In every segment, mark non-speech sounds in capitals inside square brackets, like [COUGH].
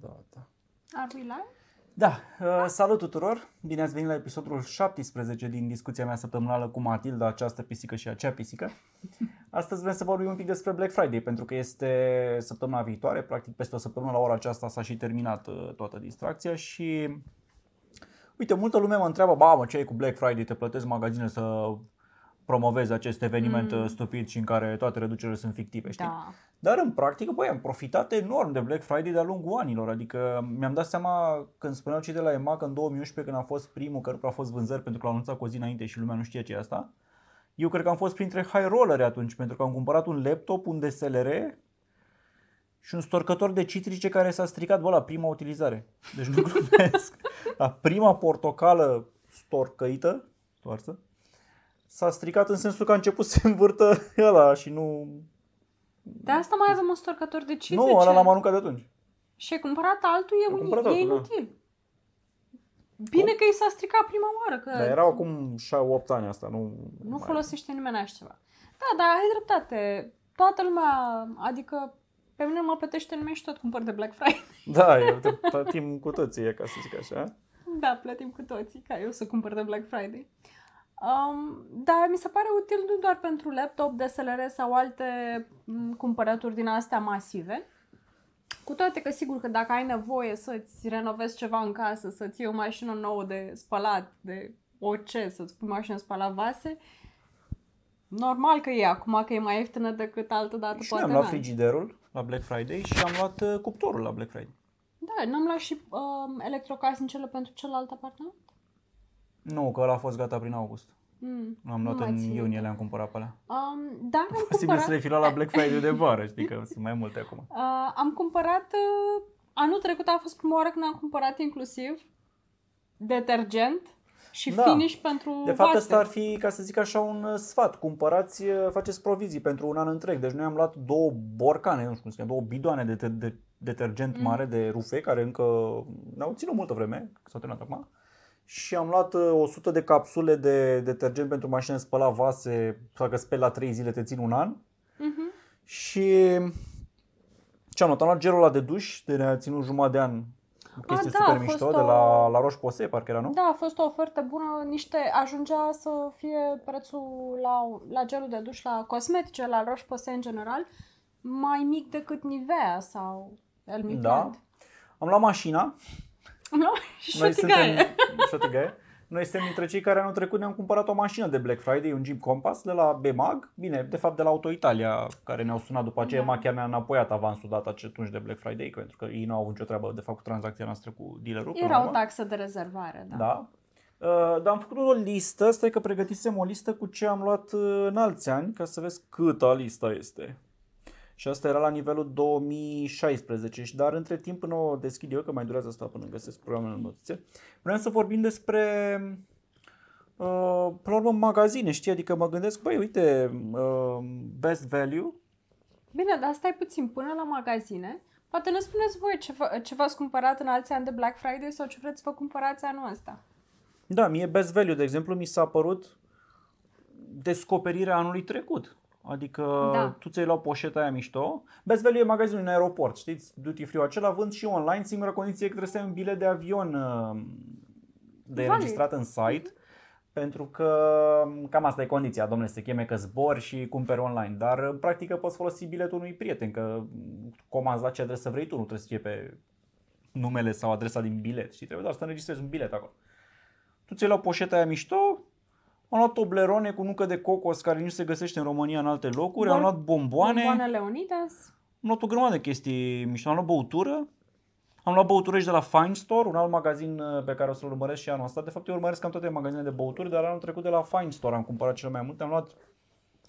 data. Are we live? Da, uh, salut tuturor! Bine ați venit la episodul 17 din discuția mea săptămânală cu Matilda, această pisică și acea pisică. Astăzi vrem să vorbim un pic despre Black Friday, pentru că este săptămâna viitoare, practic peste o săptămână la ora aceasta s-a și terminat uh, toată distracția și... Uite, multă lume mă întreabă, ba mă, ce e cu Black Friday, te plătesc magazine să promovezi acest eveniment mm. stupid și în care toate reducerile sunt fictive, știi? Da. Dar în practică, băi, am profitat enorm de Black Friday de-a lungul anilor. Adică mi-am dat seama când spuneau cei de la EMAG în 2011 când a fost primul, că nu prea a fost vânzări pentru că l-au anunțat cu o zi înainte și lumea nu știe ce e asta. Eu cred că am fost printre high rollere atunci pentru că am cumpărat un laptop, un DSLR și un storcător de citrice care s-a stricat, bă, la prima utilizare. Deci [LAUGHS] nu glumesc. La prima portocală storcăită, stoarsă, s-a stricat în sensul că a început să se învârtă [LAUGHS] ăla și nu... De asta mai avem un storcător de citrice. Nu, ăla l-am aruncat de atunci. Și ai cumpărat altul, e, Am uni- cumpărat e altul, da. inutil. Bine că i s-a stricat prima oară, că Dar erau acum 8 ani asta, nu... nu mai- folosește nimeni așa ceva. Da, dar ai dreptate. Toată lumea, adică pe mine mă plătește nimeni și tot cumpăr de Black Friday. [LAUGHS] Da, eu te plătim cu toții, ca să zic așa. Da, plătim cu toții ca eu să cumpăr de Black Friday. Um, dar mi se pare util nu doar pentru laptop, DSLR sau alte m, cumpărături din astea masive. Cu toate că sigur că dacă ai nevoie să-ți renovezi ceva în casă, să-ți iei o mașină nouă de spălat, de orice, să-ți pui mașină de spălat vase, normal că e acum că e mai ieftină decât altă dată Și poate am luat n-ai. frigiderul la Black Friday și am luat uh, cuptorul la Black Friday. Da, n-am luat și um, electrocasnicele pentru celălalt apartament? Nu, că ăla a fost gata prin august. Mm, L-am luat nu mai în țin iunie, minte. le-am cumpărat pe alea. Um, dar am [LAUGHS] Posibil cumpărat... să le fi luat la Black Friday de vară, știi că sunt mai multe acum. [LAUGHS] Uh, am cumpărat, uh, anul trecut a fost prima oară când am cumpărat inclusiv detergent și Da. finish pentru De fapt, vase. ăsta ar fi, ca să zic așa, un uh, sfat. Cumpărați, uh, faceți provizii pentru un an întreg. Deci noi am luat două borcane, nu știu cum se cheamă, două bidoane de, de, de detergent Mm. mare de rufe, care încă ne-au ținut multă vreme, că s-au terminat acum. Și am luat uh, 100 de capsule de detergent pentru mașină de spălat vase, dacă speli la 3 zile te țin un an. Mhm. Și ce am luat? Am luat gelul ăla de duș, de ne-a ținut jumătate de an. O chestie da, super a fost mișto, o- de la, la Roche-Posay, parcă era, nu? Da, a fost o ofertă bună, niște, ajungea să fie prețul la, la gelul de duș, la cosmetice, la Roche-Posay în general, mai mic decât Nivea sau El Mi Da. Plant. Am luat mașina, Nu? Și Noi o suntem, tigaie. și o tigaie. Noi suntem dintre cei care anul trecut ne-am cumpărat o mașină de Black Friday, un Jeep Compass de la BMAG, bine, de fapt de la Auto Italia, care ne-au sunat după aceea, Da. da. chiar ne-a înapoiat avansul dat atunci de Black Friday, pentru că ei nu au avut nicio treabă de fapt cu tranzacția noastră cu dealerul. până la Era o urmă. taxă de rezervare, da. Da. Uh, dar am făcut o listă, stai că pregătisem o listă cu ce am luat uh, în alți ani, ca să vezi câtă lista este. Și asta era la nivelul 2016, și dar între timp până o deschid eu, că mai durează asta până găsesc programele în notițe, vreau să vorbim despre uh, până la urmă magazine, știi? Adică mă gândesc, băi, uite, uh, best value, Bine, dar stai puțin, până la magazine, poate ne spuneți voi ce, v- ce v-ați cumpărat în alții ani de Black Friday sau ce vreți să vă cumpărați anul ăsta. Da, mie Best Value, de exemplu, mi s-a părut descoperirea anului trecut. Adică Da. tu ți-ai luat poșeta aia mișto. Best Value e magazinul în aeroport, știți? Duty free acela vând și online. Singura condiție e că trebuie să ai un bilet de avion uh, de Valid. înregistrat în site. Pentru că cam asta e condiția, domnule, se cheme că zbor și cumperi online. Dar în practică poți folosi biletul unui prieten, că comanzi la ce adresă vrei tu, nu trebuie să fie pe numele sau adresa din bilet. Și trebuie doar să înregistrezi un bilet acolo. Tu ți-ai luat poșeta aia mișto, am luat Toblerone cu nucă de cocos care nu se găsește în România în alte locuri, am Bun- luat bomboane, Bomboane Leonidas. am luat o grămadă de chestii mișto, am luat băutură, am luat băutură și de la Fine Store, un alt magazin uh, pe care o să-l urmăresc și anul ăsta. De fapt, eu urmăresc cam toate magazinele de băuturi, dar anul trecut de la Fine Store am cumpărat cel mai multe. Am luat,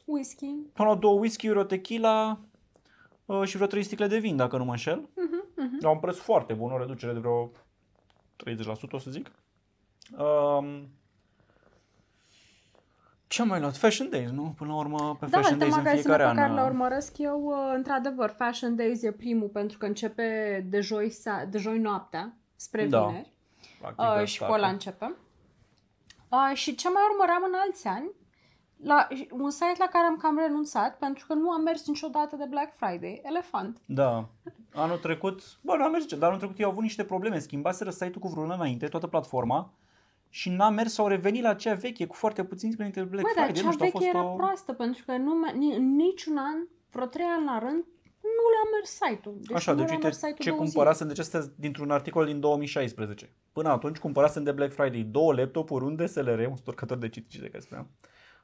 Whisky. am luat două whisky-uri, o tequila uh, și vreo trei sticle de vin, dacă nu mă înșel. La un preț foarte bun, o reducere de vreo 30%, o să zic. Um, ce am mai luat? Fashion Days, nu? Până la urmă, pe Da, Fashion alte Days în magazine fiecare pe an. care le uh, urmăresc eu, uh, într-adevăr, Fashion Days e primul pentru că începe de joi, sa- de joi noaptea spre Da. vineri. practic, Uh, de și asta cu ăla acum. începem. Uh, și ce mai urmăream în alți ani, la un site la care am cam renunțat pentru că nu am mers niciodată de Black Friday, Elefant. Da. Anul trecut, bă, nu am mers, dar anul trecut eu au avut niște probleme. Schimbaseră site-ul cu vreun an înainte, toată platforma, și n-a mers, sau revenit la cea veche, cu foarte puțini înainte de Black Bă, dar Friday. cea Nu știu, a veche fost era o... proastă, pentru că nu, me- ni- în niciun an, vreo trei ani la rând, nu le-a mers site-ul. Deci Așa, nu deci le-a uite mers site-ul ce două zile. cumpărasem, deci astea sunt dintr-un articol din 2016. Până atunci cumpărasem de Black Friday două laptopuri, un DSLR, un storcător de citici de care spuneam,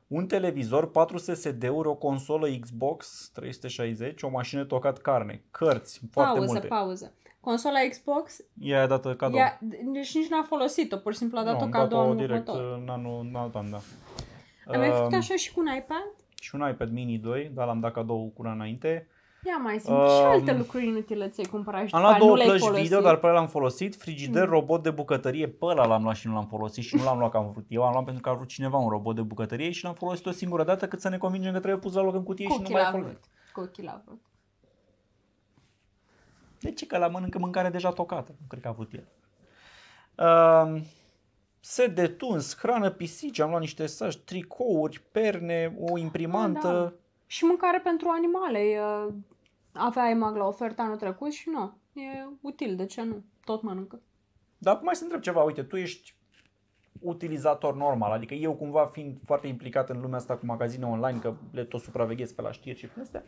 un televizor, 4 SSD-uri, o consolă Xbox 360, o mașină tocat carne, cărți, foarte Pauză, multe. pauză. Consola Xbox, I-a dat cadou. ea, deci nici n-a folosit-o, pur și simplu a dat-o am cadou dat-o anul direct următor. în anul, în alt an, da. Ai mai făcut Um, așa și cu un iPad? Și un iPad mini 2, dar l-am dat cadou cu un an înainte. Ia mai simt. și Um, alte lucruri inutile ți-ai cumpărat și Am după luat aia nu două le-ai plăci folosit. video, dar pe ăla l-am folosit. Frigider, Mm. robot de bucătărie, pe ăla l-am luat și nu l-am folosit și nu l-am luat că am vrut eu. Am luat pentru că a vrut cineva un robot de bucătărie și l-am folosit o singură dată cât să ne convingem că trebuie pus la loc în cutie Cu și nu ochii mai la folosit. vrut. Cu ochii la vrut. De ce? Că la mănâncă mâncare deja tocată. Nu cred că a avut el. Uh, set de tuns, hrană pisici, am luat niște saj, tricouri, perne, o imprimantă. Ah, da. Și mâncare pentru animale. E, avea EMAG la ofertă anul trecut și nu. E util, de ce nu? Tot mănâncă. Dar acum mai să întreb ceva, uite, tu ești utilizator normal, adică eu cumva fiind foarte implicat în lumea asta cu magazine online, că le tot supraveghez pe la știri și pe astea,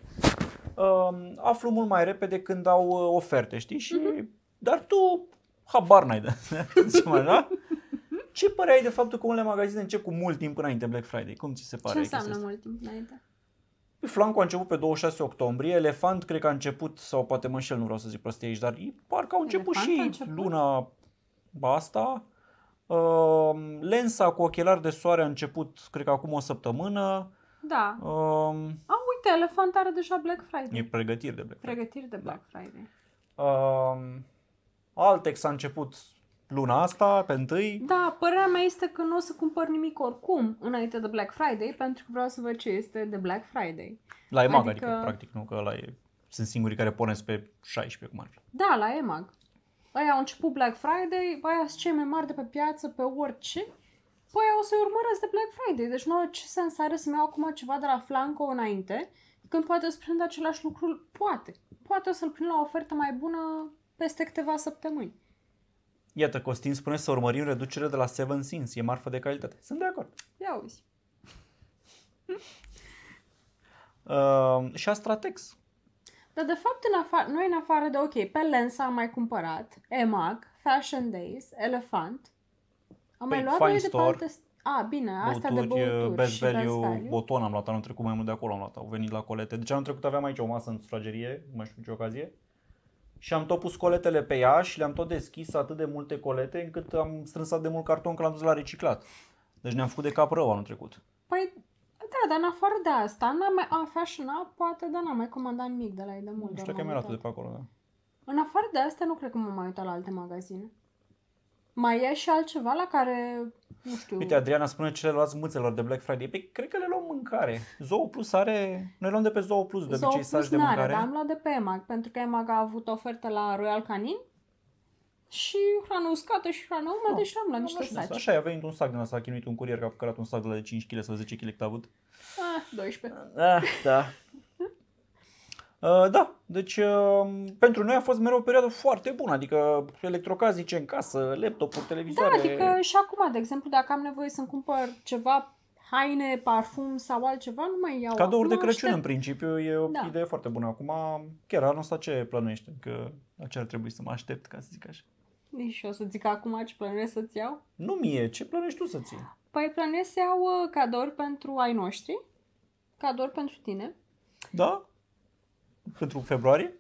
um, aflu mult mai repede când au uh, oferte, știi? Și, Dar tu habar n-ai de [LAUGHS] zicem așa. Ce părere ai de faptul că unele magazine încep cu mult timp înainte Black Friday? Cum ți se pare? Ce chestia înseamnă asta? mult timp înainte? Flanco a început pe 26 octombrie, Elefant cred că a început, sau poate mă înșel, nu vreau să zic prostie aici, dar ei parcă au început Elefant a și început? luna asta. Uh, lensa cu ochelari de soare a început, cred că acum o săptămână. Da. Uh, A, uite, Elefant are deja Black Friday. e pregătiri de Black Friday. Pregătiri de Black Friday. Uh, Altex a început luna asta, pe întâi. Da, părerea mea este că nu o să cumpăr nimic oricum înainte de Black Friday, pentru că vreau să văd ce este de Black Friday. La EMAG, adică... Adică- adică, practic, nu, că ăla e, sunt singurii care pornesc pe 16, cum ar fi. Da, la EMAG. Aia au început Black Friday, aia sunt cei mai mari de pe piață, pe orice. Păi o să-i urmăresc de Black Friday. Deci nu ce sens are să-mi iau acum ceva de la Flanco înainte, când poate să prind același lucru, poate. Poate o să-l prind la o ofertă mai bună peste câteva săptămâni. Iată, Costin spune să urmărim reducere de la Seven Sins, e marfă de calitate. Sunt de acord. Ia uzi. Uh, și Astratex. Dar de fapt, în afară, noi în afară de, ok, pe Lensa am mai cumpărat, EMAG, Fashion Days, Elefant. Am mai Păi, luat Fine noi de pe Store, alte... A, bine, astea de Băuturi, băuturi Best și Value, Best Value. Boton am luat anul trecut, mai mult de acolo am luat, au venit la colete. Deci anul trecut aveam aici o masă în sufragerie, nu mai știu ce ocazie, și am tot pus coletele pe ea și le-am tot deschis atât de multe colete încât am strâns atât de mult carton că l-am dus la reciclat. Deci ne-am făcut de cap rău anul trecut. Păi, da, dar în afară de asta, n-am mai, a, Fashion Up, poate, dar n-am mai comandat nimic de la ei de mult. Nu doar știu că m-am mi-a luat de uitat. pe acolo, da. În afară de asta, nu cred că m-am mai uitat la alte magazine. Mai e și altceva la care, nu știu... Uite, Adriana spune ce le luați mâțelor de Black Friday. Păi, cred că le luăm mâncare. Zoo Plus are... Noi luăm de pe Zoo Plus, de Zoo obicei Plus saci de n-are, mâncare. dar am luat de pe EMAG, pentru că EMAG a avut ofertă la Royal Canin și hrană uscată și hrană umedă Nu, și am luat Nu, niște nu știu, saci. Așa, a venit un sac din asta, a chinuit un curier că a cărat un sac de la de 5 kg sau 10 kg cât a avut. Ah, 12. Ah, da. Uh, da, deci uh, pentru noi a fost mereu o perioadă foarte bună, adică electrocasnice în casă, laptopuri, Da, televizoare. adică și acum, de exemplu, dacă am nevoie să-mi cumpăr ceva, haine, parfum sau altceva, nu mai iau Cadouri de acum, Crăciun în aștept. principiu e o Da. idee foarte bună. Acum, chiar anul ăsta ce plănuiește? Că la ce ar trebui să mă aștept, ca să zic așa. Nici eu să zic acum ce plănuiesc să-ți iau. Nu mie, ce plănuiești tu să ții? Păi plănuiesc să iau uh, cadouri pentru ai noștri, cadouri pentru tine, Da? Pentru februarie?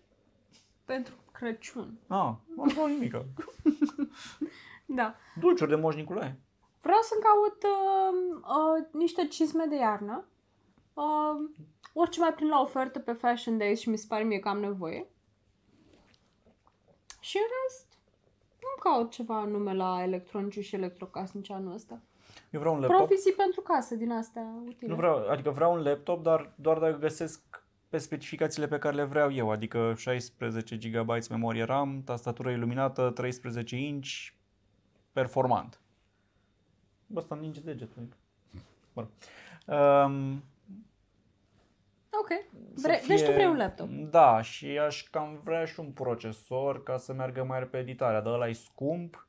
pentru Crăciun. Ah, nu am luat nimic. [LAUGHS] Da. Dulciuri de Moș Nicolae. Vreau să caut uh, uh, niște cizme de iarnă. Uh, orice mai prind la ofertă pe Fashion Days și mi se pare mie că am nevoie. Și în rest, nu caut ceva anume la electronice și electrocasnice anul ăsta. Eu vreau un laptop. Provizii pentru casă din astea utile. Nu vreau, adică vreau un laptop, dar doar dacă găsesc pe specificațiile pe care le vreau eu, adică 16 GB memorie RAM, tastatură iluminată, 13 inch, performant. Bă, ăsta ninge degetul. Bun. Um, Ok. să Vre- Deci tu vrei un laptop. Da, și aș cam vrea și un procesor ca să meargă mai repede editarea, dar ăla e scump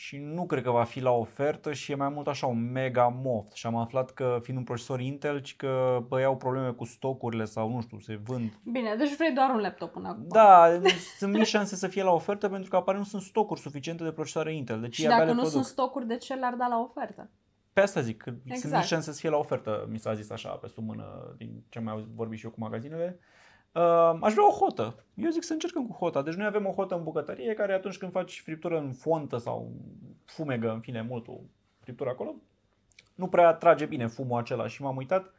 și nu cred că va fi la ofertă și e mai mult așa un mega moft și am aflat că fiind un procesor Intel și că bă, au probleme cu stocurile sau nu știu, se vând. Bine, deci vrei doar un laptop până acum. Da, deci sunt mici șanse să fie la ofertă pentru că apare nu sunt stocuri suficiente de procesoare Intel. Deci Și ei abia dacă le nu produc. sunt stocuri, de ce le-ar da la ofertă? Pe asta zic, că sunt Exact. mici șanse să fie la ofertă, mi s-a zis așa, pe sub mână, din ce am mai auzit- vorbit și eu cu magazinele. Uh, aș vrea o hotă. Eu zic să încercăm cu hota. Deci noi avem o hotă în bucătărie care atunci când faci friptură în fontă sau fumegă, în fine, mult o friptură acolo, nu prea trage bine fumul acela și m-am uitat.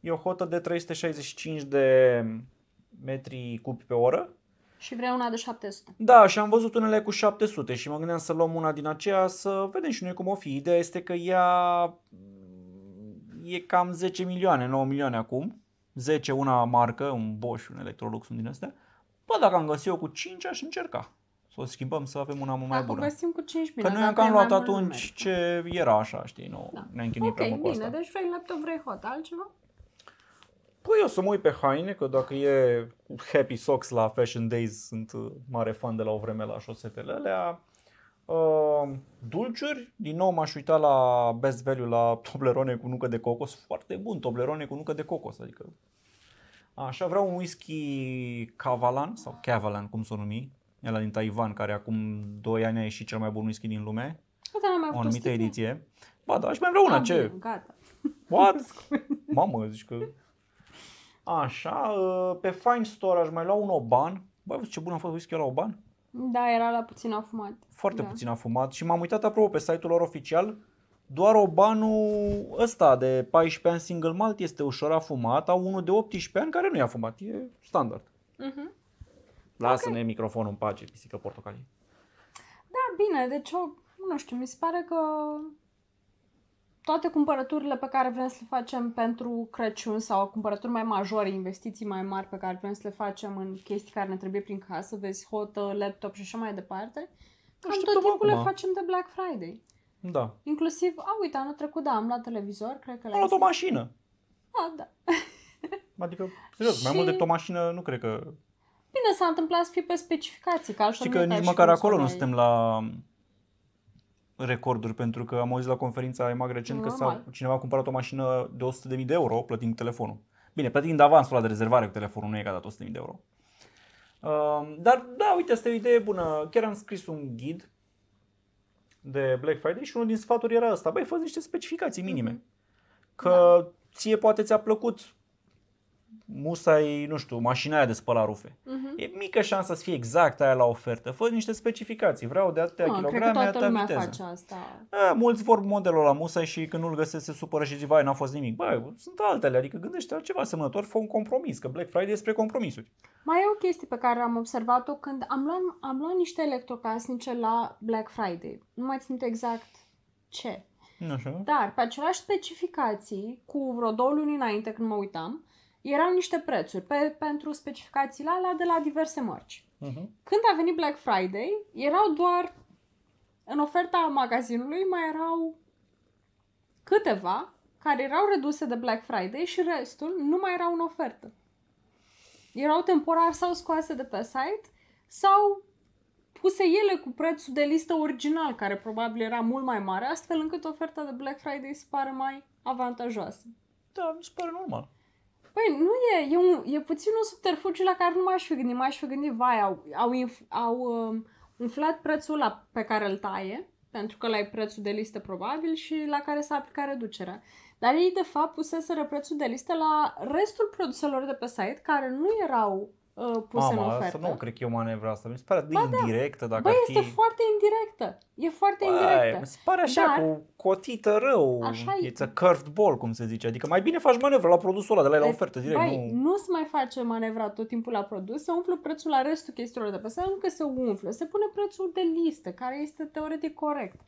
E o hotă de 365 de metri cubi pe oră. Și vrei una de 700. Da, și am văzut unele cu 700 și mă gândeam să luăm una din aceea să vedem și noi cum o fi. Ideea este că ea mm, e cam 10 milioane, 9 milioane acum. 10 una marcă, un Bosch, un Electrolux, un din astea. Bă, dacă am găsit eu cu 5 aș încerca să o schimbăm să avem una mult mai Acum bună. găsim cu 5 Că noi am cam luat atunci ce era așa, știi, nu Da. ne-am chinuit prea Ok, mult cu bine, asta. deci vrei laptop, vrei hot. Altceva? Păi eu să mă uit pe haine, că dacă e Happy Socks la Fashion Days, sunt uh, mare fan de la o vreme la șosetele alea. Uh, dulciuri, din nou m-aș uita la Best Value la [LAUGHS] Toblerone cu nucă de cocos, foarte bun, Toblerone cu nucă de cocos, adică Așa, vreau un whisky Cavalan sau Cavalan, cum să o numi, ăla din Taiwan, care acum 2 ani a ieșit cel mai bun whisky din lume, Uite, n-am mai o avut anumită sticlă. ediție. Ba da, aș mai vrea una, Ah, ce? bine, Gata. [LAUGHS] What? Mamă, zici că... Așa, uh, pe Fine Store aș mai lua un Oban. Băi, văd ce bun a fost whisky la Oban. Da, era la puțin afumat. Foarte Da. puțin afumat și m-am uitat apropo pe site-ul lor oficial. Doar Obanul ăsta de 14 ani single malt este ușor afumat, au unul de 18 ani care nu e afumat, e standard. Mhm. Lasă-ne microfonul în pace, pisică portocalie. Da, bine, deci o, nu știu, mi se pare că toate cumpărăturile pe care vrem să le facem pentru Crăciun sau cumpărături mai majore, investiții mai mari pe care vrem să le facem în chestii care ne trebuie prin casă, vezi, hotă, laptop și așa mai departe, cam Așteptăm tot timpul le acum. facem de Black Friday. Da. Inclusiv, a, uite, anul trecut, da, am luat televizor, cred că Am l-ai luat o zis. mașină. A, da. [LAUGHS] Adică, serios, mai Și- mult decât o mașină, nu cred că... Bine, s-a întâmplat să fie pe specificații, că altfel Știi nu că e ca nici și măcar cum acolo să nu mai- suntem la recorduri, pentru că am auzit la conferința EMAG recent că s-a, Normal. cineva a cumpărat o mașină de 100.000 de euro plătind cu telefonul. Bine, plătind avansul ăla de rezervare cu telefonul, nu e că a dat 100.000 de euro. Uh, dar da, uite, asta e o idee bună. Chiar am scris un ghid de Black Friday și unul din sfaturi era ăsta. Băi, fă niște specificații minime. Mhm. Că ție poate ți-a plăcut musai, nu știu, mașina aia de spălat rufe. Mhm. E mică șansa să fie exact aia la ofertă. Fă niște specificații. Vreau de atâtea Nu, cred că kilograme, toată atâtea lumea viteză. face asta. A, mulți vor modelul la musai și când nu-l găsesc se supără și zic, vai, n-a fost nimic. Băi, sunt altele, adică gândește la ceva asemănător, fă un compromis, că Black Friday e spre compromisuri. Mai e o chestie pe care am observat-o când am luat, am luat niște electrocasnice la Black Friday. Nu mai țin minte exact ce. Nu așa? Dar pe aceleași specificații, cu vreo două luni înainte când mă uitam, erau niște prețuri pe, pentru specificațiile alea de la diverse mărci. Uh-huh. Când a venit Black Friday, erau doar în oferta magazinului mai erau câteva care erau reduse de Black Friday și restul nu mai erau în ofertă. Erau temporar sau scoase de pe site sau puse ele cu prețul de listă original, care probabil era mult mai mare, astfel încât oferta de Black Friday se pare mai avantajoasă. Da, mi se pare normal. Păi nu e, e, un, e puțin un subterfugiu la care nu m-aș fi gândit. M-aș fi gândit, vai, au, au, inf- au um, umflat prețul la pe care îl taie, pentru că la e prețul de listă probabil și la care s-a aplicat reducerea. Dar ei, de fapt, puseseră prețul de listă la restul produselor de pe site care nu erau uh, puse în Mama, ofertă. asta nu cred că e o manevră asta. Mi se pare atât de Ba da. indirectă dacă Băi, ar fi... este foarte indirectă. E foarte Băi, indirectă. mi se pare așa, Dar- cu cotită rău. Așa e. It's a curved ball, cum se zice. Adică mai bine faci manevră la produsul ăla, de la, la Deci, ofertă direct. Băi, nu... nu se mai face manevra tot timpul la produs, se umflă prețul la restul chestiilor de pe site, nu că se umflă, se pune prețul de listă, care este teoretic corect.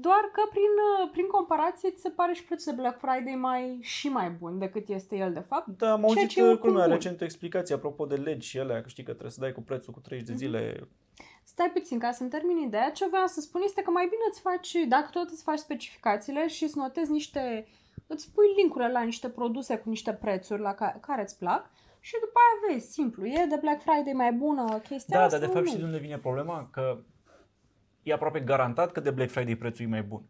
Doar că prin, uh, prin comparație ți se pare și prețul de Black Friday mai și mai bun decât este el de fapt. Da, am Ceea auzit ce e uh, oricum culmea bun. recent o explicație apropo de legi și alea, că știi că trebuie să dai cu prețul cu 30 Mhm. de zile. Stai puțin, ca să-mi termin ideea, ce vreau să spun este că mai bine îți faci, dacă tot îți faci specificațiile și îți notezi niște, îți pui linkurile la niște produse cu niște prețuri la ca- care îți plac și după aia vezi, simplu, e de Black Friday mai bună chestia Da, asta? dar de fapt nu? știi de unde vine problema? Că e aproape garantat că de Black Friday prețul e mai bun.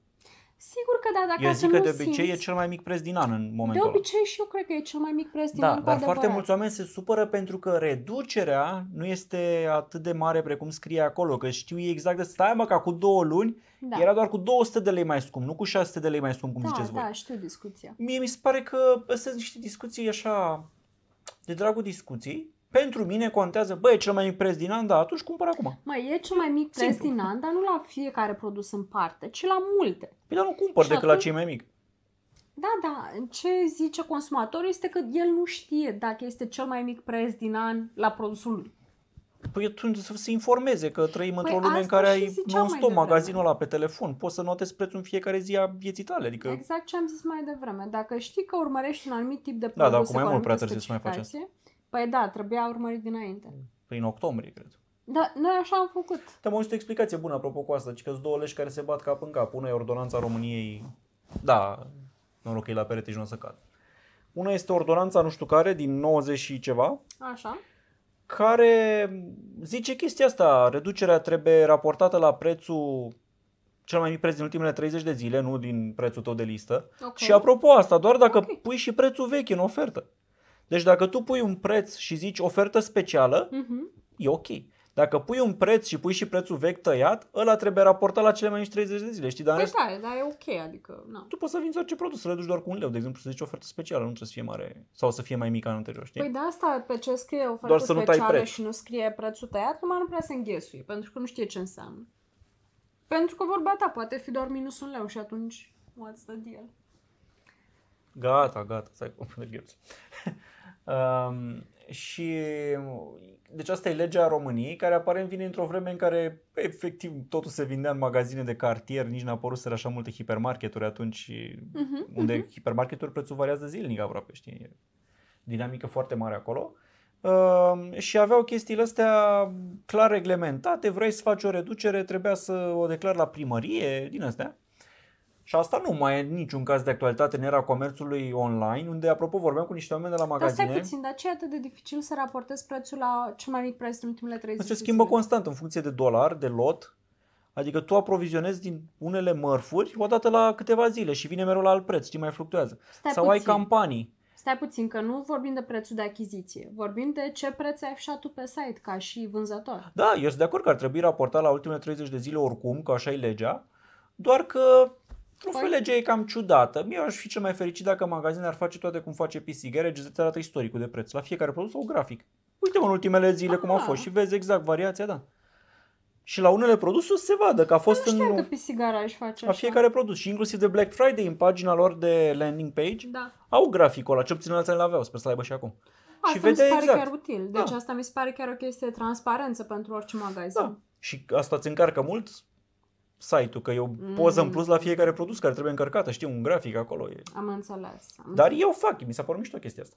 Sigur că da, dacă Eu să zic că nu de obicei simți, e cel mai mic preț din an în De momentul ăla. obicei și eu cred că e cel mai mic preț din Da, an, cu dar foarte adevărat. mulți oameni se supără pentru că reducerea nu este atât de mare precum scrie acolo, că știu ei exact de stai mă, ca cu două luni da. era doar cu 200 de lei mai scump, nu cu 600 de lei mai scump, cum da, ziceți voi. da, știu discuția. Mie mi se pare că astea sunt niște discuții așa, de dragul discuției. Pentru mine contează, băi, e cel mai mic preț din an, da, atunci cumpăr acum. Mai e cel mai mic preț Simplu. din an, dar nu la fiecare produs în parte, ci la multe. Păi dar nu cumpăr Și decât la atunci- cei mai mici. Da, da, ce zice consumatorul este că el nu știe dacă este cel mai mic preț din an la produsul lui. Păi atunci să se informeze că trăim într-o lume în asta care și ai ziceam mai non-stop devreme. magazinul ăla pe telefon. Poți să notezi prețul în fiecare zi a vieții tale. Adică Exact ce am zis mai devreme. Dacă știi că urmărești un anumit tip de Da, produse dar acum e cu mult prea anumită târziu să mai faci specificație, Păi da, trebuia urmărit dinainte. prin octombrie, cred. Da, noi așa am făcut. Te am auzit o explicație bună apropo cu asta, ci că sunt două legi care se bat cap în cap. Una e ordonanța României, da, noroc că e la perete și nu o să cad. Una este ordonanța nu știu care, din 90 și ceva, Așa. care zice chestia asta, reducerea trebuie raportată la prețul cel mai mic preț din ultimele 30 de zile, nu din prețul tău de listă. Ok. Și apropo asta, doar dacă Ok. pui și prețul vechi în ofertă. Deci dacă tu pui un preț și zici ofertă specială, Mhm. e ok. Dacă pui un preț și pui și prețul vechi tăiat, ăla trebuie raportat la cele mai mici 30 de zile, știi? Dar în Păi rest, da, dar e ok, adică, na. tu poți să vinzi orice produs, să reduci doar cu un leu, de exemplu, să zici ofertă specială, nu trebuie să fie mare sau să fie mai mică în anterior, știi? Păi de asta pe ce scrie ofertă Doar să nu tai specială preț. și nu scrie prețul tăiat, lumea nu prea se înghesuie, pentru că nu știe ce înseamnă. Pentru că vorba ta poate fi doar minus un leu și atunci, what's the deal? Gata, gata, stai cu de gheț. Um, și deci asta e legea României care aparent vine într-o vreme în care efectiv totul se vindea în magazine de cartier, nici n-a apărut așa multe hipermarketuri atunci și Mhm, unde hipermarketuri prețul variază zilnic aproape, știi? E dinamică foarte mare acolo. Uh, și aveau chestiile astea clar reglementate, vrei să faci o reducere, trebuia să o declari la primărie, din astea. Și asta nu mai e niciun caz de actualitate în era comerțului online, unde, apropo, vorbeam cu niște oameni de la Dar stai magazine. puțin, dar ce e atât de dificil să raportezi prețul la cel mai mic preț din ultimele 30 Se de schimbă zile? constant în funcție de dolar, de lot. Adică tu aprovizionezi din unele mărfuri odată la câteva zile și vine mereu la alt preț, știi, mai fluctuează. Stai Sau ai puțin. campanii. Stai puțin, că nu vorbim de prețul de achiziție. Vorbim de ce preț ai afișat tu pe site, ca și vânzător. Da, eu sunt de acord că ar trebui raportat la ultimele 30 de zile oricum, că așa e legea, doar că nu Păi- legea e cam ciudată. Mie aș fi cel mai fericit dacă magazinul ar face toate cum face PC Garage, îți arată istoricul de preț la fiecare produs sau grafic. Uite în ultimele zile cum au Ah. fost și vezi exact variația, da. Și la unele produse se vadă că a fost Nu știam în că PC Garage face la așa. fiecare produs și inclusiv de Black Friday în pagina lor de landing page Da. au graficul ăla, ce puțin alții l-aveau, sper să aibă și acum. Asta și mi se vedea pare exact. chiar util. Deci Da. asta mi se pare chiar o chestie de transparență pentru orice magazin. Da. Și asta îți încarcă mult site-ul, că e o Mm. poză în plus la fiecare produs care trebuie încărcată, știi, un grafic acolo. E. Am înțeles. Am Dar eu fac, mi s-a părut mișto chestia asta.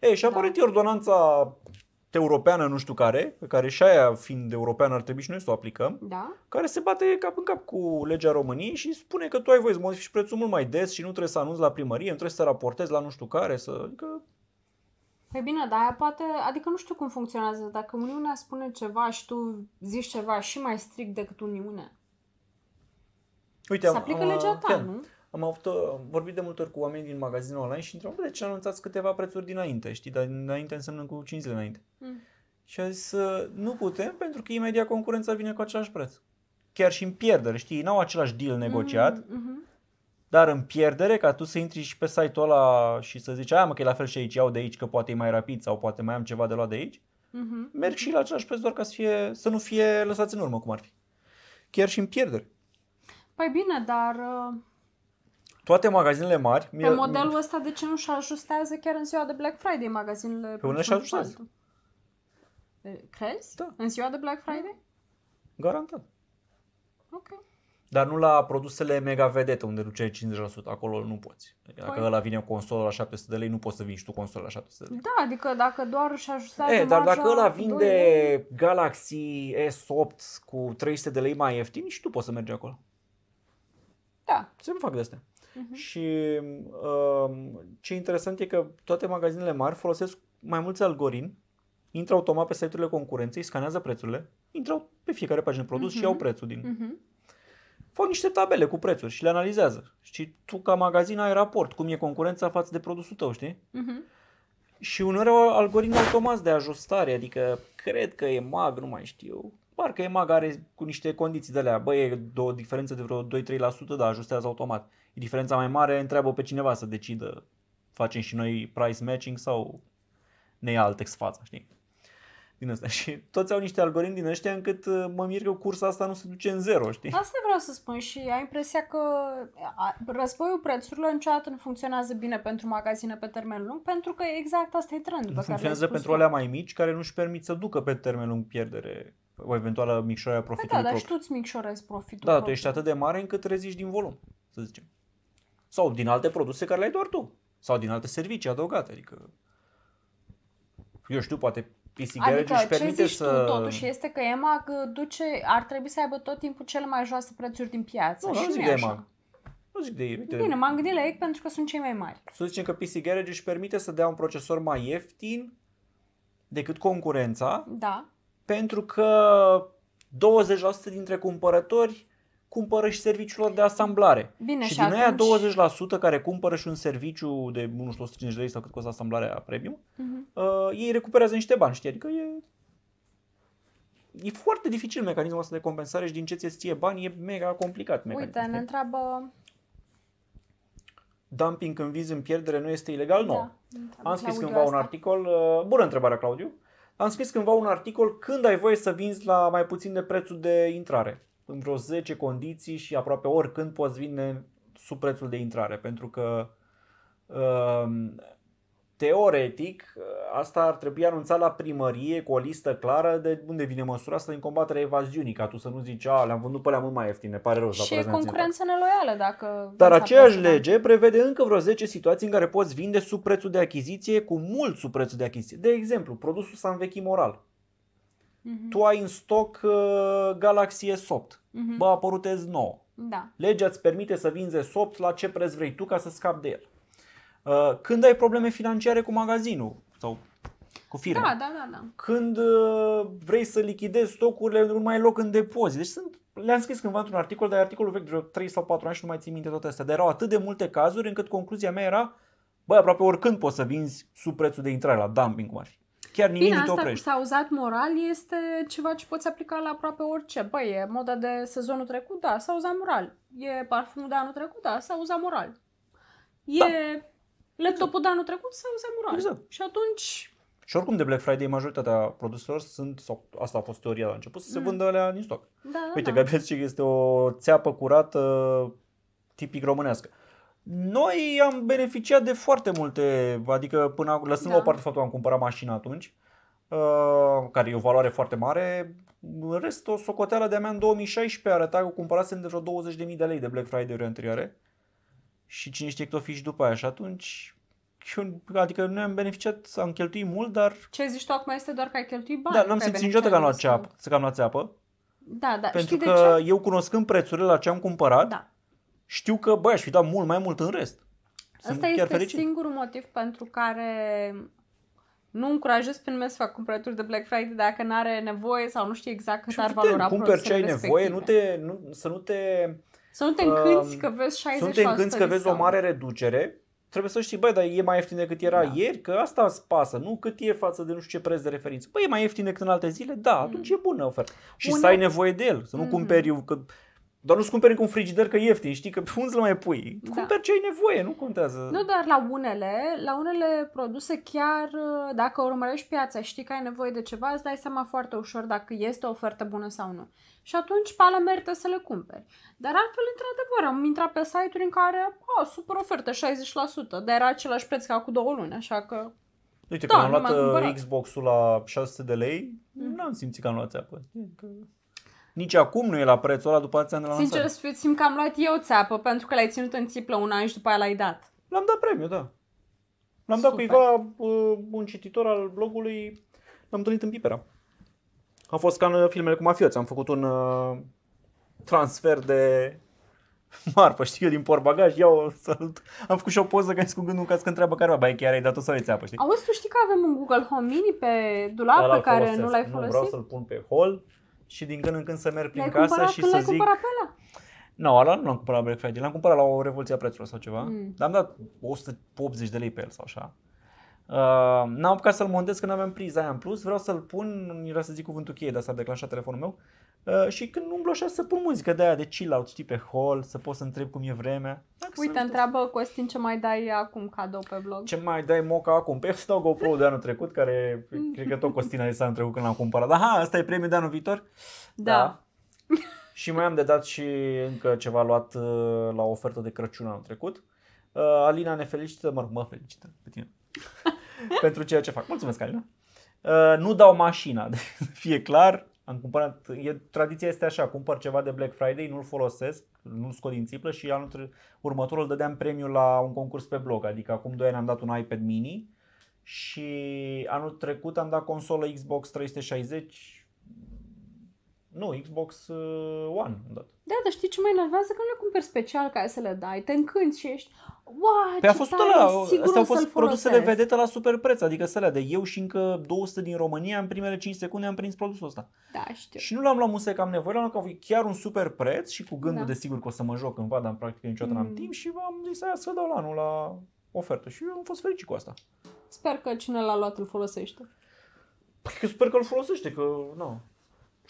E, și Da. aparent e ordonanța europeană, nu știu care, pe care și aia fiind europeană ar trebui și noi să o aplicăm, Da? care se bate cap în cap cu legea României și spune că tu ai voie să modifici prețul mult mai des și nu trebuie să anunți la primărie, nu trebuie să raportezi la nu știu care, să... Adică, Păi bine, dar aia poate, adică nu știu cum funcționează. Dacă Uniunea spune ceva și tu zici ceva și mai strict decât Uniunea, uite, se aplică legea ta, chiar, nu? Am avut, uh, vorbit de multe ori cu oameni din magazine online și întrebam, "Bă, de ce anunțați câteva prețuri dinainte, știi, dar dinainte înseamnă cu 5 zile înainte. Mm. Și a zis, "Uh, nu putem pentru că imediat concurența vine cu același preț. Chiar și în pierdere, știi, n-au același deal negociat, Mhm, mhm. dar în pierdere, ca tu să intri și pe site-ul ăla și să zici, aia mă că e la fel și aici, iau de aici că poate e mai rapid sau poate mai am ceva de luat de aici, Mhm. merg și la același preț doar ca să, fie, să nu fie lăsați în urmă, cum ar fi. Chiar și în pierdere. Păi bine, dar uh, Toate magazinele mari, pe mie- modelul ăsta de ce nu și ajustează chiar în ziua de Black Friday magazinele? Pe unde produsul și ajustează. cu altul? E, Crezi? Da. În ziua de Black Friday? garantat. Ok. Dar nu la produsele mega vedete unde duceai 50%, acolo nu poți. Dacă Păi- ăla vine o consolă la 700 de lei, nu poți să vinzi tu consolă la 700 de lei. Da, adică dacă doar își ajustează E, dar marja dacă ăla 2 lei, vinde Galaxy S8 cu 300 de lei mai ieftin, și tu poți să mergi acolo. Da. Se nu fac de astea. Uh-huh. Și uh, ce interesant e că toate magazinele mari folosesc mai mulți algoritmi, intră automat pe site-urile concurenței, scanează prețurile, intră pe fiecare pagină produs uh-huh. și iau prețul din... Uh-huh. Fac niște tabele cu prețuri și le analizează. Și tu ca magazin ai raport, cum e concurența față de produsul tău, știi? Uh-huh. Și uneori au algoritmi automați de ajustare, adică cred că e mag, nu mai știu. Parcă e mag are cu niște condiții de alea. Bă, e o diferență de vreo 2-3%, dar ajustează automat. E diferența mai mare, întreabă pe cineva să decidă. Facem și noi price matching sau ne ia Altex fața, știi? din ăsta. [LAUGHS] Și toți au niște algoritmi din ăștia încât uh, mă mir că cursa asta nu se duce în zero, știi? Asta vreau să spun și ai impresia că războiul prețurilor niciodată nu funcționează bine pentru magazine pe termen lung, pentru că exact asta e trendul pe Funcționează care pentru alea mai mici care nu-și permit să ducă pe termen lung pierdere o eventuală micșorare a păi profitului Da, dar și tu îți micșorezi profitul Da, tu ești atât de mare încât reziști din volum, să zicem. Sau din alte produse care le ai doar tu. Sau din alte servicii adăugate. Adică, eu știu, poate PC adică, își permite ce zici să... tu totuși este că EMAG duce, ar trebui să aibă tot timpul cele mai joase prețuri din piață. Nu, și nu zic de EMAG. Nu zic de ei. Bine, m-am gândit la ei pentru că sunt cei mai mari. Să zicem că PC Garage își permite să dea un procesor mai ieftin decât concurența. Da. Pentru că 20% dintre cumpărători cumpără și serviciul de asamblare. Bine, și, și din atunci... aia 20% care cumpără și un serviciu de, nu știu, 150 de lei sau cât costă asamblarea premium, uh-huh. uh, ei recuperează niște bani, știi? Adică e... E foarte dificil mecanismul ăsta de compensare și din ce ți ție bani e mega complicat. Uite, ne întreabă... Dumping când vizi în pierdere nu este ilegal? Nu. Da, Am scris cândva asta. un articol, uh, bună întrebarea Claudiu, am scris cândva un articol când ai voie să vinzi la mai puțin de prețul de intrare în vreo 10 condiții și aproape oricând poți vinde sub prețul de intrare. Pentru că um, teoretic asta ar trebui anunțat la primărie cu o listă clară de unde vine măsura asta din combaterea evaziunii, ca tu să nu zici, a, le-am vândut pe alea mult mai ieftine, pare rău. Și e concurență neloială dacă... Dar aceeași lege prevede încă vreo 10 situații în care poți vinde sub prețul de achiziție cu mult sub prețul de achiziție. De exemplu, produsul s-a învechit moral. Uh-huh. Tu ai în stoc uh, Galaxy S8. Uh-huh. Bă, a apărut S9. Da. Legea îți permite să vinzi S8 la ce preț vrei tu ca să scapi de el. Uh, când ai probleme financiare cu magazinul sau cu firma. Da, da, da, da. Când uh, vrei să lichidezi stocurile, nu mai ai loc în depozit. Deci sunt, le-am scris cândva într-un articol, dar articolul vechi de vreo 3 sau 4 ani și nu mai țin minte toate astea. Dar erau atât de multe cazuri încât concluzia mea era, băi, aproape oricând poți să vinzi sub prețul de intrare la dumping, cum ar fi. Chiar nimic Bine, nu te asta oprești. s-a uzat moral este ceva ce poți aplica la aproape orice. Băi, e moda de sezonul trecut, da, s-a uzat moral. E parfumul de anul trecut, da, s-a uzat moral. E da. Laptopul de anul trecut, s-a uzat moral. Exact. Și atunci... Și oricum de Black Friday majoritatea produselor sunt, sau asta a fost teoria la început, să se mm. vândă alea din stoc. Da, da, Uite, da. Gabriel zice că este o țeapă curată tipic românească. Noi am beneficiat de foarte multe, adică până lăsând da. la o parte faptul că am cumpărat mașina atunci, uh, care e o valoare foarte mare, în rest o socoteală de-a mea în 2016 arăta că cumpărasem de vreo 20.000 de lei de Black Friday-uri anterioare și cine știe cât o fi și după aia și atunci eu, adică noi am beneficiat, am cheltuit mult, dar... Ce zici tu acum este doar că ai cheltuit bani. Da, nu am simțit niciodată că am luat ceapă, să că am luat țeapă. Da, da. Pentru Știi că de ce? eu cunoscând prețurile la ce am cumpărat, Da. știu că, băi, aș fi dat mult mai mult în rest. Sunt Asta chiar este fericit. singurul motiv pentru care nu încurajez pe nimeni să facă cumpărături de Black Friday dacă nu are nevoie sau nu știe exact cât Și ar putem, valora cumperi ce ai produsele nevoie, respective. nu te, nu, să nu te, Să nu te încânți Um, că vezi 60% să nu te încânți că vezi o discount. mare reducere. Trebuie să știi, băi, dar e mai ieftin decât era Da. ieri, că asta îți pasă, nu cât e față de nu știu ce preț de referință. Băi, e mai ieftin decât în alte zile? Da, atunci e bună oferta. Și Une- să ai nevoie de el, să nu Mhm. cumperi eu, că doar nu-ți cumperi încă un frigider că e ieftin, știi, că unde să mai pui? Da. Cumperi ce ai nevoie, nu contează. Nu doar la unele, la unele produse chiar uh, dacă urmărești piața, știi că ai nevoie de ceva, îți dai seama foarte ușor dacă este o ofertă bună sau nu. Și atunci pala merită să le cumperi. Dar altfel, într-adevăr, am intrat pe site-uri în care, a, super ofertă, 60%, dar era același preț ca cu două luni, așa că... Uite, Da, când am nu luat m-am uh, cumpărat. Xbox-ul la 600 de lei, Mm. n-am simțit că am luat țeapă. Că... Nici acum nu e la prețul ăla după atâția ani de la Sincer lansare. să fiu, simt că am luat eu țeapă pentru că l-ai ținut în țiplă un an și după aia l-ai dat. L-am dat premiu, da. L-am dat Super. cuiva, uh, un cititor al blogului, l-am întâlnit în Pipera. A fost ca în filmele cu mafioți, am făcut un uh, transfer de [LAUGHS] marfă, știi, eu din portbagaj, iau salut. Am făcut și o poză că cu gândul că că întreabă care bai chiar ai dat-o să aveți apă, știi? Auzi, tu știi că avem un Google Home Mini pe dulap Ăla pe care folosesc. nu l-ai Nu, folosit? vreau să-l pun pe hol și din când în când să merg prin L-ai casă cumpărat și când să l-ai zic... cumpărat pe ăla? Nu, ăla nu l-am cumpărat la Black Friday, l-am cumpărat la o revoluție a prețurilor sau ceva. Mm. Dar am dat 180 de lei pe el sau așa. Uh, n-am apucat să-l montez când aveam priza aia în plus, vreau să-l pun, era să zic cuvântul cheie, dar s-a declanșat telefonul meu. Uh, și când umblu așa să pun muzică de aia de chill out, știi, pe hall, să pot să întreb cum e vremea. Dacă Uite, să- întreabă Costin ce mai dai acum cadou pe blog. Ce mai dai moca acum? Pe să dau GoPro de anul trecut, care [LAUGHS] cred că tot Costina de anul trecut când l-am cumpărat. Dar ha, asta e premiul de anul viitor? Da. [LAUGHS] și mai am de dat și încă ceva luat uh, la o ofertă de Crăciun anul trecut. Uh, Alina ne felicită, mă rog, mă felicită pe tine. [LAUGHS] pentru ceea ce fac. Mulțumesc, Alina. Uh, nu dau mașina, de să fie clar. Am cumpărat, e, tradiția este așa, cumpăr ceva de Black Friday, nu-l folosesc, nu-l scot din țiplă și anul tre- următor îl dădeam premiu la un concurs pe blog, adică acum 2 ani am dat un iPad mini și anul trecut am dat consolă Xbox 360 nu, Xbox uh, One am dat. Da, dar știi ce mă enervează? Că nu le cumperi special ca să le dai, te încânti și ești Wow, Păi a ce fost tare, ăla, sigur astea o au fost să-l produsele folosesc. vedete la super preț, adică să de eu și încă 200 din România în primele 5 secunde am prins produsul ăsta. Da, știu. Și nu l-am luat musai că am nevoie, l-am luat că a fost chiar un super preț și cu gândul Da. de sigur că o să mă joc cândva, dar în practică niciodată n-am Mm. timp și am zis aia să dau la anul la ofertă și eu am fost fericit cu asta. Sper că cine l-a luat îl folosește. Păi eu sper că îl folosește, că nu.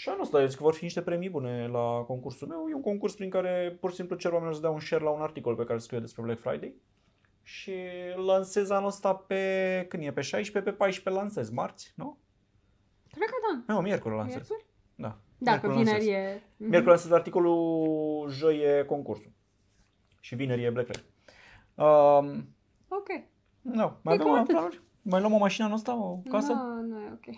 Și anul ăsta, eu zic că vor fi niște premii bune la concursul meu. E un concurs prin care pur și simplu cer oamenilor să dea un share la un articol pe care îl scriu eu despre Black Friday. Și îl lansez anul ăsta pe, când e, pe 16, pe 14 lansez, marți, nu? Cred că da. Nu, miercuri îl lansez. Miercuri? Da. Dacă Miercuri vineri lansez. e... Mhm. Miercuri lansez articolul, joi e concursul. Și vineri e Black Friday. Um, Ok. nu, mai Cred avem că atât. planuri? Mai luăm o mașină anul ăsta, o casă? Nu, nu e ok.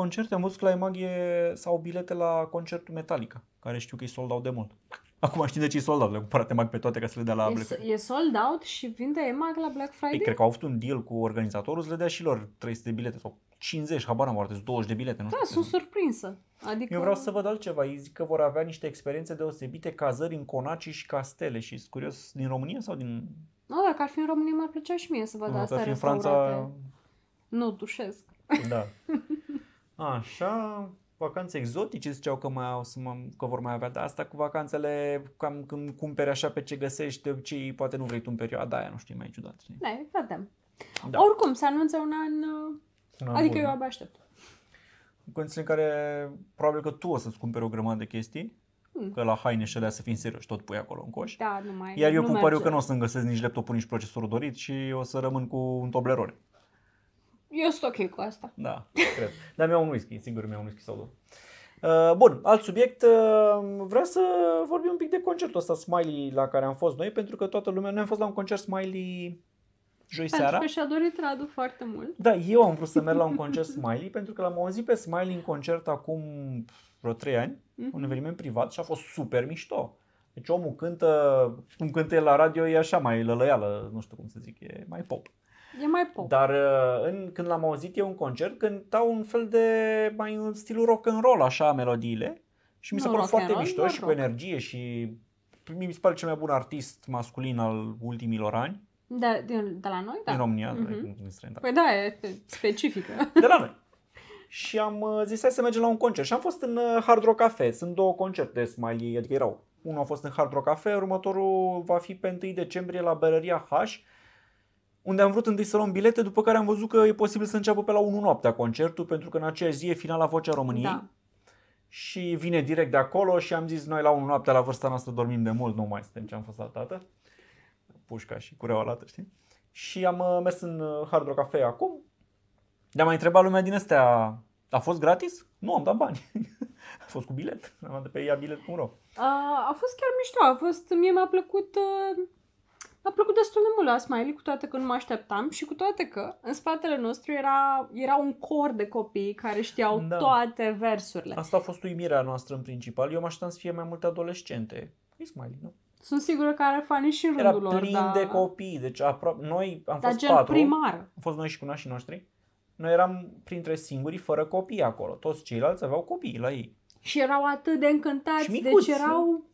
Concerte, am văzut că la EMAG e, sau bilete la concertul Metallica, care știu că e sold out de mult. Acum știm de ce e sold out, le-am cumpărat EMAG pe toate ca să le dea la Black E, Friday. e sold out și vinde EMAG la Black Friday? Ei, cred că au avut un deal cu organizatorul să le dea și lor 300 de bilete sau 50, habar n-am, poate 20 de bilete, nu Da, știu. sunt surprinsă. Adică... Eu vreau să văd altceva. Ei zic că vor avea niște experiențe deosebite, cazări în conaci și castele. Și sunt curios, din România sau din... Nu, dacă ar fi în România, mi-ar plăcea și mie să văd Nu, asta că fi în restaurate. Franța... Nu, dușesc. Da. [LAUGHS] Așa, vacanțe exotice ziceau că, mai au, să mă, că vor mai avea. Dar asta cu vacanțele, cam când cumperi așa pe ce găsești, de obicei poate nu vrei tu în perioada aia, nu știi, mai ciudat. Știi? Da, vedem. Da. Oricum, se anunță un an... uh, Un an Adică bun. eu abia aștept. În condiții în care probabil că tu o să-ți cumperi o grămadă de chestii, Hmm. că la haine și alea să fim serioși, tot pui acolo în coș. Da, nu mai Iar eu nu pun pariu merge. că nu o să-mi găsesc nici laptopul, nici procesorul dorit și o să rămân cu un toblerone. Eu sunt ok cu asta. Da, cred. Dar mi-au un whisky, sigur mi-au un whisky sau două. Uh, bun, alt subiect, uh, vreau să vorbim un pic de concertul ăsta Smiley la care am fost noi, pentru că toată lumea, noi am fost la un concert Smiley joi Pentru seara. că și-a dorit Radu foarte mult. Da, eu am vrut să merg la un concert Smiley, pentru că l-am auzit pe Smiley în concert acum vreo 3 ani, Mhm. un eveniment privat și a fost super mișto. Deci omul cântă, cum cântă el la radio, e așa mai lălăială, nu știu cum să zic, e mai pop. E mai pop. Dar uh, în, când l-am auzit eu în concert, cântau un fel de mai în stilul rock and roll așa melodiile și mi se Nu pare rock and foarte roll, mișto doar și cu rock. energie și mie mi se pare cel mai bun artist masculin al ultimilor ani De, de, de la noi, da. din România, Mhm. mm-hmm. din străin, da. Păi da, e specifică. de la noi. Și am uh, zis hai să mergem la un concert și am fost în uh, Hard Rock Cafe. Sunt două concerte de Smiley, adică erau. Unul a fost în Hard Rock Cafe, următorul va fi pe 1 decembrie la Berăria H, unde am vrut întâi să luăm bilete, după care am văzut că e posibil să înceapă pe la 1 noaptea concertul, pentru că în aceeași zi e finala Vocea României. Da. Și vine direct de acolo și am zis noi la 1 noaptea la vârsta noastră dormim de mult, nu mai suntem ce am fost la tată. Pușca și cureaua lată, știi? Și am uh, mers în uh, Hard Rock Cafe acum. De-a mai întrebat lumea din astea, a fost gratis? Nu, am dat bani. [LAUGHS] a fost cu bilet. Am dat de pe ea bilet.ro. A, a fost chiar mișto, a fost, mie mi-a plăcut, uh, mi-a plăcut destul de mult la Smiley, cu toate că nu mă așteptam și cu toate că în spatele nostru era, era un cor de copii care știau Da. toate versurile. Asta a fost uimirea noastră în principal. Eu mă așteptam să fie mai multe adolescente. E Smiley, nu? Sunt sigură că are fani și în Era rândul lor, plin dar, de copii. Deci apro- noi am dar fost gen patru. primar. Am fost noi și cu nașii noștri. Noi eram printre singurii fără copii acolo. Toți ceilalți aveau copii la ei. Și erau atât de încântați, Și micuți, deci erau...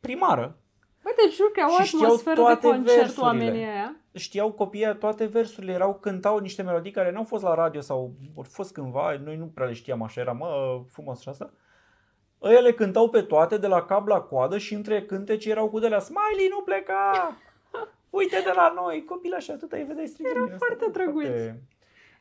Primară. Băi, deci jur că au o Și știau atmosferă de toate concert versurile. oamenii aia. Știau copiii toate versurile, erau, cântau niște melodii care nu au fost la radio sau au fost cândva, noi nu prea le știam așa, era mă, frumos și asta. Ăia le cântau pe toate, de la cap la coadă și între cântece erau cu de la Smiley, nu pleca! [LAUGHS] Uite de la noi, copii așa, atâta îi vedeai strigând. Erau din asta. foarte drăguți. Foarte-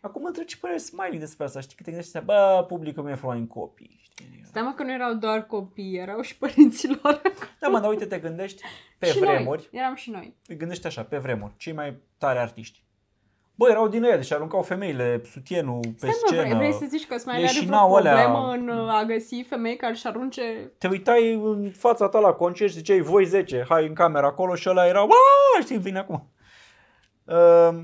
Acum mă întreb ce părere Smiley despre asta, știi, că te gândești, bă, publicul meu e în copii, știi? Seama că nu erau doar copii, erau și părinții lor. [LAUGHS] Da, mă, dar uite, te gândești pe și vremuri, noi, eram și noi. te gândești așa, pe vremuri, cei mai tari artiști. Bă, erau din ăia, deci aruncau femeile sutienul pe Stai mă, scenă. vrei, vrei să zici că Smiley le are vreo șinau alea- problemă în uh, a găsi femei care își arunce... Te uitai în fața ta la concert și ziceai, voi 10, hai în camera acolo și ăla era, aaa, știi, vine acum. Uh,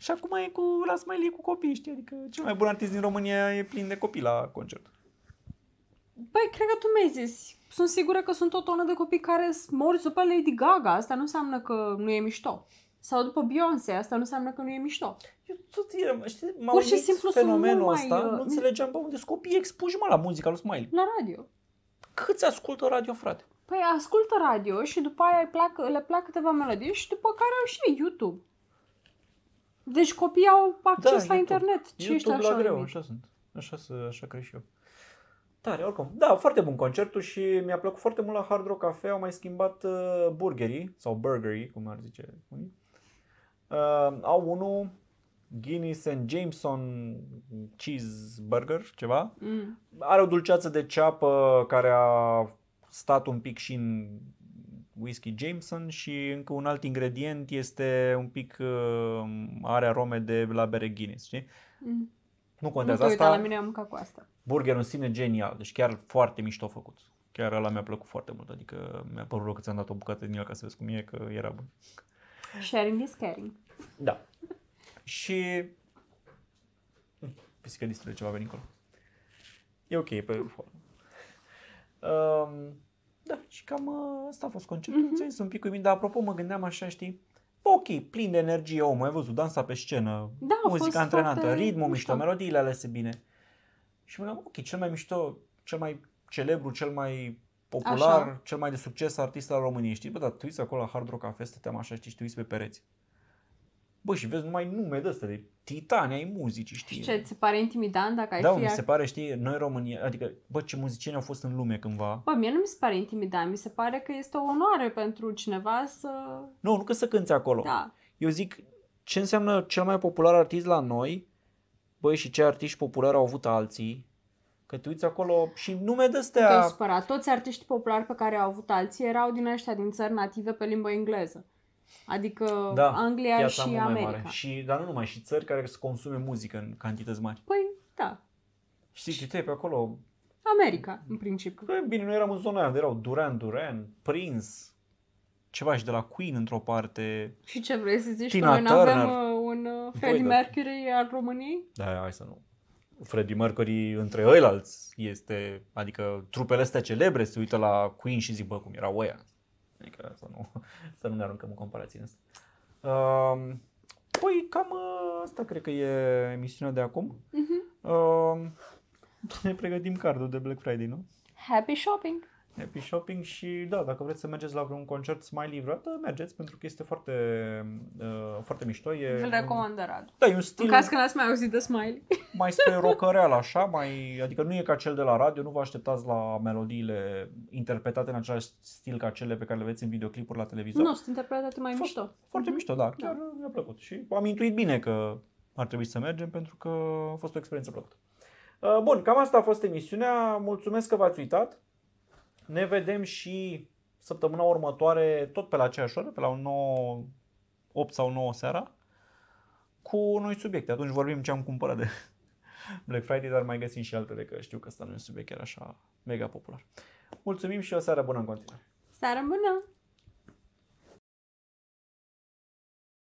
și acum e cu, la Smiley e cu copii, știi, adică cel mai bun artist din România e plin de copii la concert. Băi, cred că tu mi-ai zis. Sunt sigură că sunt o tonă de copii care mor după Lady Gaga. Asta nu înseamnă că nu e mișto. Sau după Beyoncé. Asta nu înseamnă că nu e mișto. Eu tot eram, știi, m-a Pur și uimit simplu sunt fenomenul mult mai, ăsta, uh, nu înțelegeam, bă, unde sunt copii expuși, mă, la muzica lui Smiley. La radio. Câți ascultă radio, frate? Păi ascultă radio și după aia îi plac, le plac câteva melodii și după care au și ei YouTube. Deci copiii au acces la YouTube. internet. Ce ești YouTube așa la greu, uimit? așa sunt. Așa, să- așa cred și eu. Tare, oricum. Da, foarte bun concertul și mi-a plăcut foarte mult la Hard Rock Cafe. Au mai schimbat uh, burgerii, sau burgerii, cum ar zice unii. Uh, au unul, Guinness and Jameson Cheeseburger, ceva. Mm. Are o dulceață de ceapă care a stat un pic și în whisky Jameson și încă un alt ingredient este un pic, uh, are arome de la bere Guinness, știi? Mm. Nu Nu contează te uita la asta. mine, am mâncat cu asta. Burgerul în sine genial, deci chiar foarte mișto făcut. Chiar ăla mi-a plăcut foarte mult, adică mi-a părut rău că ți-am dat o bucată din el ca să vezi cum e, că era bun. Sharing is caring. Da. Și... Hm, Pisica distruge ceva veni încolo. E ok, e pe forum. Um, da, și cam uh, asta a fost concertul. Mhm. Mm-hmm. Ți-am zis un pic uimit, dar apropo mă gândeam așa, știi, ok, plin de energie omul, ai văzut, dansa pe scenă, Da, a fost muzica antrenată, foarte ritmul mișto, mișto. melodiile alese bine. Și mă gândeam, ok, cel mai mișto, cel mai celebru, cel mai popular, Așa. cel mai de succes artist al României, știi? Bă, dar tu uiți acolo la Hard Rock Cafe, stăteam așa, știi, și te uiți pe pereți. Bă, și vezi numai nume de astea, de titani ai muzicii, știi? Și ce, ți se pare intimidant dacă ai da, fi... mi ac- se pare, știi, noi România, adică, bă, ce muzicieni au fost în lume cândva. Bă, mie nu mi se pare intimidant, mi se pare că este o onoare pentru cineva să... Nu, nu că să cânți acolo. Da. Eu zic, ce înseamnă cel mai popular artist la noi, băi, și ce artiști populari au avut alții, că te uiți acolo și nume de Te-ai astea. supărat. Toți artiștii populari pe care au avut alții erau din ăștia din țări native pe limbă engleză. Adică Da, Anglia piața și mult mai America. mare. Și, dar nu numai, și țări care să consume muzică în cantități mari. Păi, da. Știi, și te pe acolo, America, în principiu. Bă, bine, noi eram în zona aia unde erau Duran Duran, Prince, ceva și de la Queen într-o parte. Și ce vrei să zici? Tina că noi nu avem Turner. uh, un uh, Freddie da. Mercury al României? Da, hai să nu. Freddie Mercury între ăilalți este, adică trupele astea celebre se uită la Queen și zic, bă, cum erau ăia. Adică să nu, [LAUGHS] să nu ne aruncăm în comparație în asta. Um, păi cam uh, asta cred că e emisiunea de acum. Mhm. Um, [LAUGHS] ne pregătim cardul de Black Friday, nu? Happy shopping! Happy shopping și da, dacă vreți să mergeți la vreun concert Smiley vreodată, mergeți pentru că este foarte, uh, foarte mișto. E Îl un- recomand de Radu. Da, e un În stil caz că n-ați mai auzit de Smiley. [LAUGHS] mai spre rocăreal așa, mai, adică nu e ca cel de la radio, nu vă așteptați la melodiile interpretate în același stil ca cele pe care le veți în videoclipuri la televizor. Nu, sunt interpretate mai Fost- mișto. Foarte mișto, da, chiar mi-a plăcut și am intuit bine că ar trebui să mergem pentru că a fost o experiență plăcută. Uh, Bun, cam asta a fost emisiunea. Mulțumesc că v-ați uitat. Ne vedem și săptămâna următoare, tot pe la aceeași oră, pe la un 9, 8 sau 9 seara, cu noi subiecte. Atunci vorbim ce am cumpărat de [LAUGHS] Black Friday, dar mai găsim și altele, că știu că ăsta nu e un subiect chiar așa mega popular. Mulțumim și o seară bună în continuare. Seară bună!